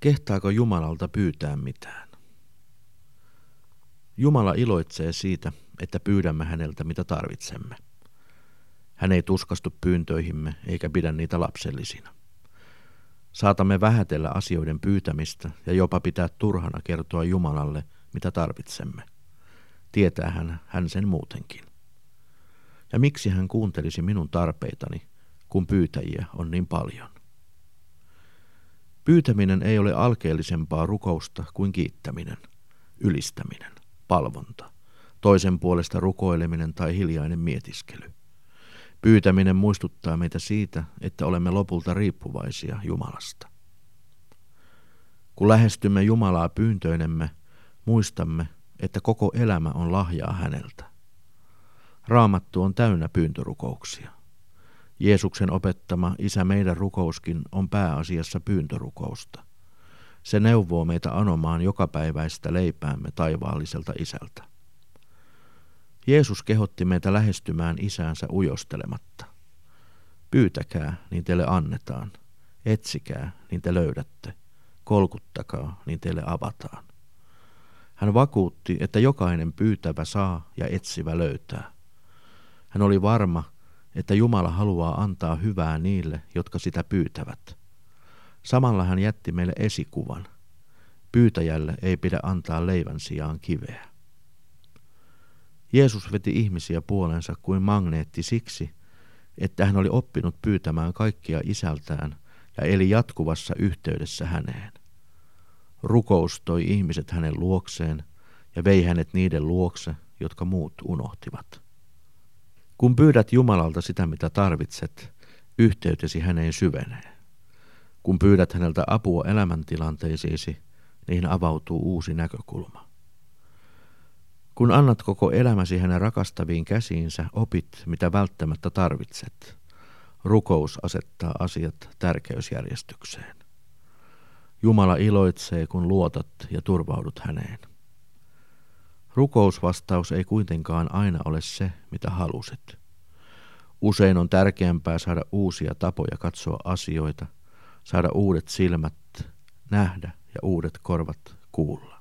Kehtaako Jumalalta pyytää mitään? Jumala iloitsee siitä, että pyydämme häneltä mitä tarvitsemme. Hän ei tuskastu pyyntöihimme eikä pidä niitä lapsellisina. Saatamme vähätellä asioiden pyytämistä ja jopa pitää turhana kertoa Jumalalle, mitä tarvitsemme. Tietää hän, hän sen muutenkin. Ja miksi hän kuuntelisi minun tarpeitani, kun pyytäjiä on niin paljon? Pyytäminen ei ole alkeellisempaa rukousta kuin kiittäminen, ylistäminen, palvonta, toisen puolesta rukoileminen tai hiljainen mietiskely. Pyytäminen muistuttaa meitä siitä, että olemme lopulta riippuvaisia Jumalasta. Kun lähestymme Jumalaa pyyntöinemme, muistamme, että koko elämä on lahjaa häneltä. Raamattu on täynnä pyyntörukouksia. Jeesuksen opettama Isä meidän rukouskin on pääasiassa pyyntörukousta. Se neuvoo meitä anomaan jokapäiväistä leipäämme taivaalliselta Isältä. Jeesus kehotti meitä lähestymään isäänsä ujostelematta. Pyytäkää, niin teille annetaan. Etsikää, niin te löydätte. Kolkuttakaa, niin teille avataan. Hän vakuutti, että jokainen pyytävä saa ja etsivä löytää. Hän oli varma, että Jumala haluaa antaa hyvää niille, jotka sitä pyytävät. Samalla hän jätti meille esikuvan. Pyytäjälle ei pidä antaa leivän sijaan kiveä. Jeesus veti ihmisiä puolensa kuin magneetti siksi, että hän oli oppinut pyytämään kaikkia isältään ja eli jatkuvassa yhteydessä häneen. Rukous toi ihmiset hänen luokseen ja vei hänet niiden luokse, jotka muut unohtivat. Kun pyydät Jumalalta sitä, mitä tarvitset, yhteytesi häneen syvenee. Kun pyydät häneltä apua elämäntilanteisiisi, niihin avautuu uusi näkökulma. Kun annat koko elämäsi hänen rakastaviin käsiinsä, opit, mitä välttämättä tarvitset. Rukous asettaa asiat tärkeysjärjestykseen. Jumala iloitsee, kun luotat ja turvaudut häneen. Rukousvastaus ei kuitenkaan aina ole se, mitä halusit. Usein on tärkeämpää saada uusia tapoja katsoa asioita, saada uudet silmät nähdä ja uudet korvat kuulla.